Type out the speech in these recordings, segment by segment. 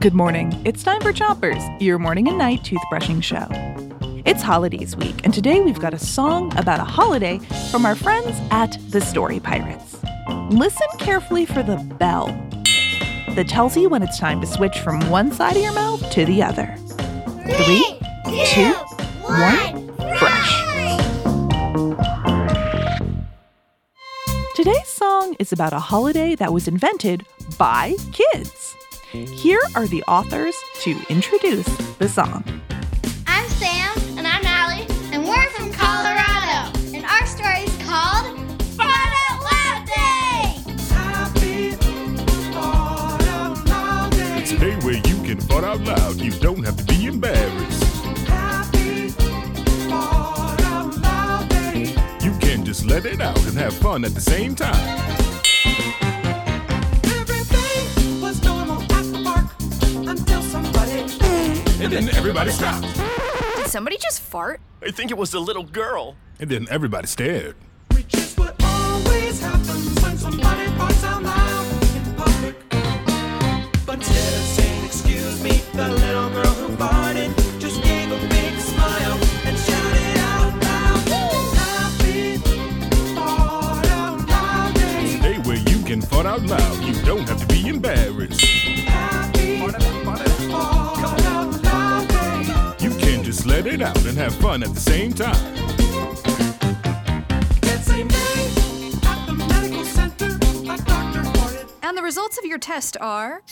Good morning. It's time for Chompers, your morning and night toothbrushing show. It's holidays week, and today we've got a song about a holiday from our friends at the Story Pirates. Listen carefully for the bell that tells you when it's time to switch from one side of your mouth to the other. Three, two, one, Today's song is about a holiday that was invented by kids. Here are the authors to introduce the song. I'm Sam. And I'm Allie. And we're from Colorado. And our story is called Fart Out Loud Day. Happy God Out Loud Day! It's a day where you can fart out loud. You don't let it out and have fun at the same time. And then everybody stopped. Did somebody just fart? I think it was a little girl. And then everybody stared. Which is what always happens when somebody farts out loud in public. But instead of saying, Excuse me, the out loud. You don't have to be embarrassed. Happy fart out loud day. You can just let it out and have fun at the same time. That same day at the medical center, a doctor farted. And the results of your test are.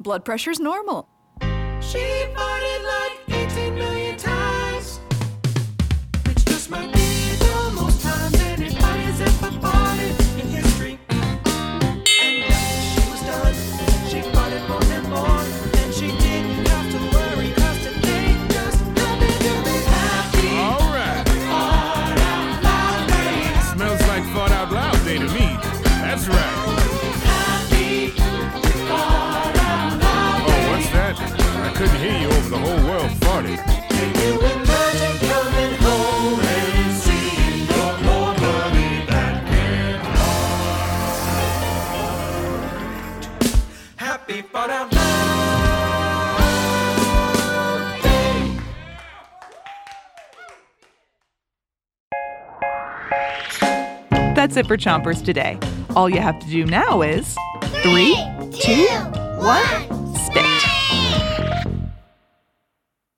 Blood pressure's normal. She farted like 18 million times. Which just might couldn't hear you over the whole world farting. Can you imagine coming home and seeing your more that can fart? Happy fart out. That's it for Chompers today. All you have to do now is three, two, one, spit.